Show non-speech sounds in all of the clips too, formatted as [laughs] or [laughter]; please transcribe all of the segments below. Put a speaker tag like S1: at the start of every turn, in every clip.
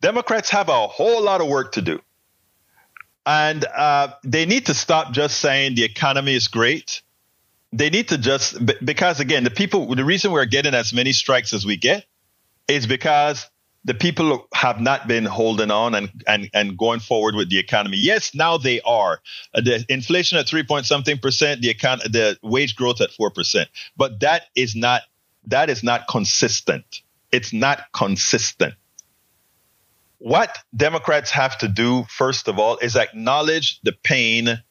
S1: Democrats have a whole lot of work to do. And uh, they need to stop just saying the economy is great. They need to just, because again, the people, the reason we're getting as many strikes as we get is because the people have not been holding on and, and, and going forward with the economy. Yes, now they are. Uh, the inflation at three point something percent, the econ- the wage growth at four percent. But that is not that is not consistent. It's not consistent. What Democrats have to do, first of all, is acknowledge the pain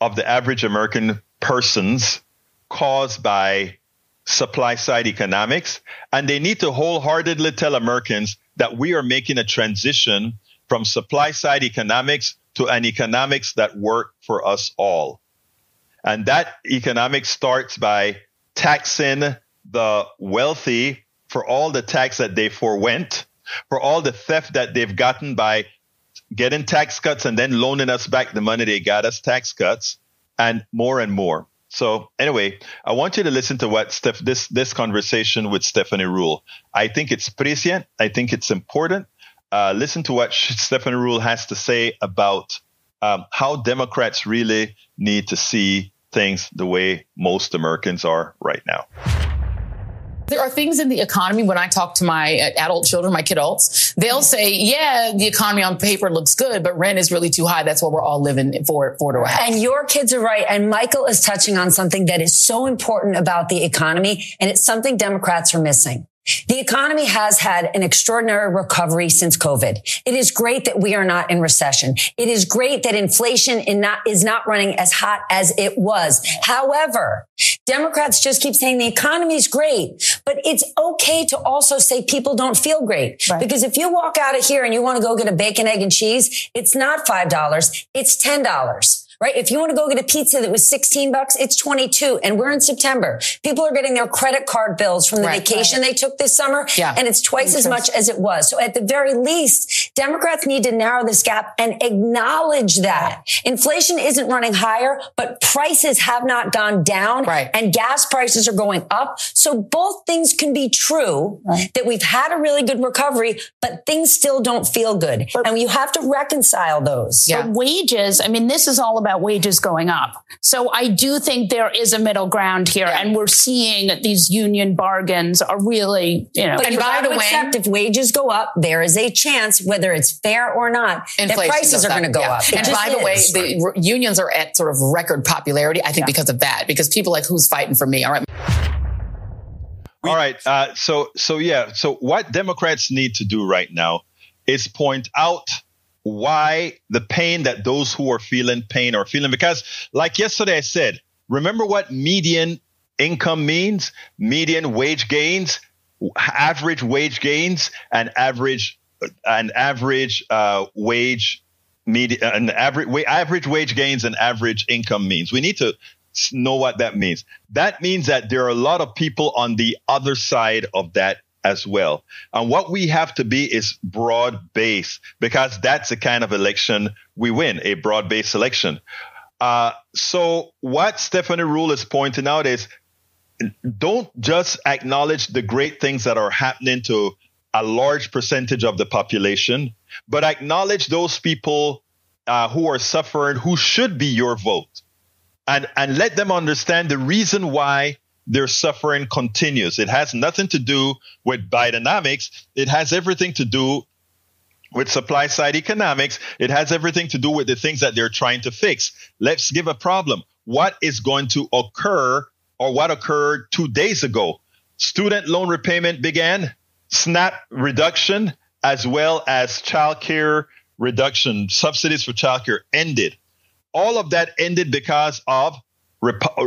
S1: of the average American persons caused by supply side economics. And they need to wholeheartedly tell Americans that we are making a transition from supply side economics to an economics that work for us all. And that economics starts by taxing the wealthy for all the tax that they forwent, for all the theft that they've gotten by getting tax cuts and then loaning us back the money they got us tax cuts and more and more. So anyway, I want you to listen to what Steph, this this conversation with Stephanie Ruhle. I think it's prescient. I think it's important. Uh, listen to what [laughs] Stephanie Ruhle has to say about um, how Democrats really need to see things the way most Americans are right now.
S2: There are things in the economy when I talk to my uh, adult children, my kidults, they'll say, yeah, the economy on paper looks good, but rent is really too high. That's what we're all living for, for to a house.
S3: And your kids are right. And Michael is touching on something that is so important about the economy. And it's something Democrats are missing. The economy has had an extraordinary recovery since COVID. It is great that we are not in recession. It is great that inflation not, is not running as hot as it was. However, Democrats just keep saying the economy is great, but it's okay to also say people don't feel great. Right. Because if you walk out of here and you want to go get a bacon, egg and cheese, it's not $5. It's $10 right? If you want to go get a pizza that was 16 bucks, it's 22 and we're in September. People are getting their credit card bills from the right, vacation right. they took this summer yeah. and it's twice as much as it was. So at the very least, Democrats need to narrow this gap and acknowledge that inflation isn't running higher, but prices have not gone down right. and gas prices are going up. So both things can be true right. that we've had a really good recovery, but things still don't feel good. But, and you have to reconcile those.
S4: Yeah. wages, I mean, this is all about wages going up. So I do think there is a middle ground here, yeah. and we're seeing that these union bargains are really, you know.
S3: But and by the way, accept if wages go up, there is a chance, whether it's fair or not, that prices are going to go yeah. up.
S2: And by the way, the unions are at sort of record popularity. I think yeah. because of that, because people like who's fighting for me. All right.
S1: All right. Uh, so so yeah. So what Democrats need to do right now is point out why the pain that those who are feeling pain are feeling. Because, like yesterday I said, remember what median income means? Median wage gains, average wage gains, and average an average uh, wage median an average average wage gains and average income means. We need to know what that means. That means that there are a lot of people on the other side of that as well. And what we have to be is broad based because that's the kind of election we win, a broad based election. Uh, so what Stephanie Ruhle is pointing out is don't just acknowledge the great things that are happening to a large percentage of the population, but acknowledge those people uh, who are suffering who should be your vote and, and let them understand the reason why their suffering continues. It has nothing to do with Bidenomics. It has everything to do with supply side economics. It has everything to do with the things that they're trying to fix. Let's give a problem. What is going to occur or what occurred two days ago? Student loan repayment began, SNAP reduction, as well as child care reduction, subsidies for child care ended. All of that ended because of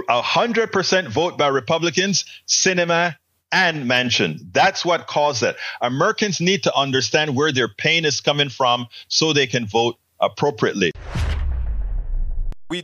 S1: hundred percent vote by Republicans, Sinema and Manchin. That's what caused that. Americans need to understand where their pain is coming from so they can vote appropriately.
S5: We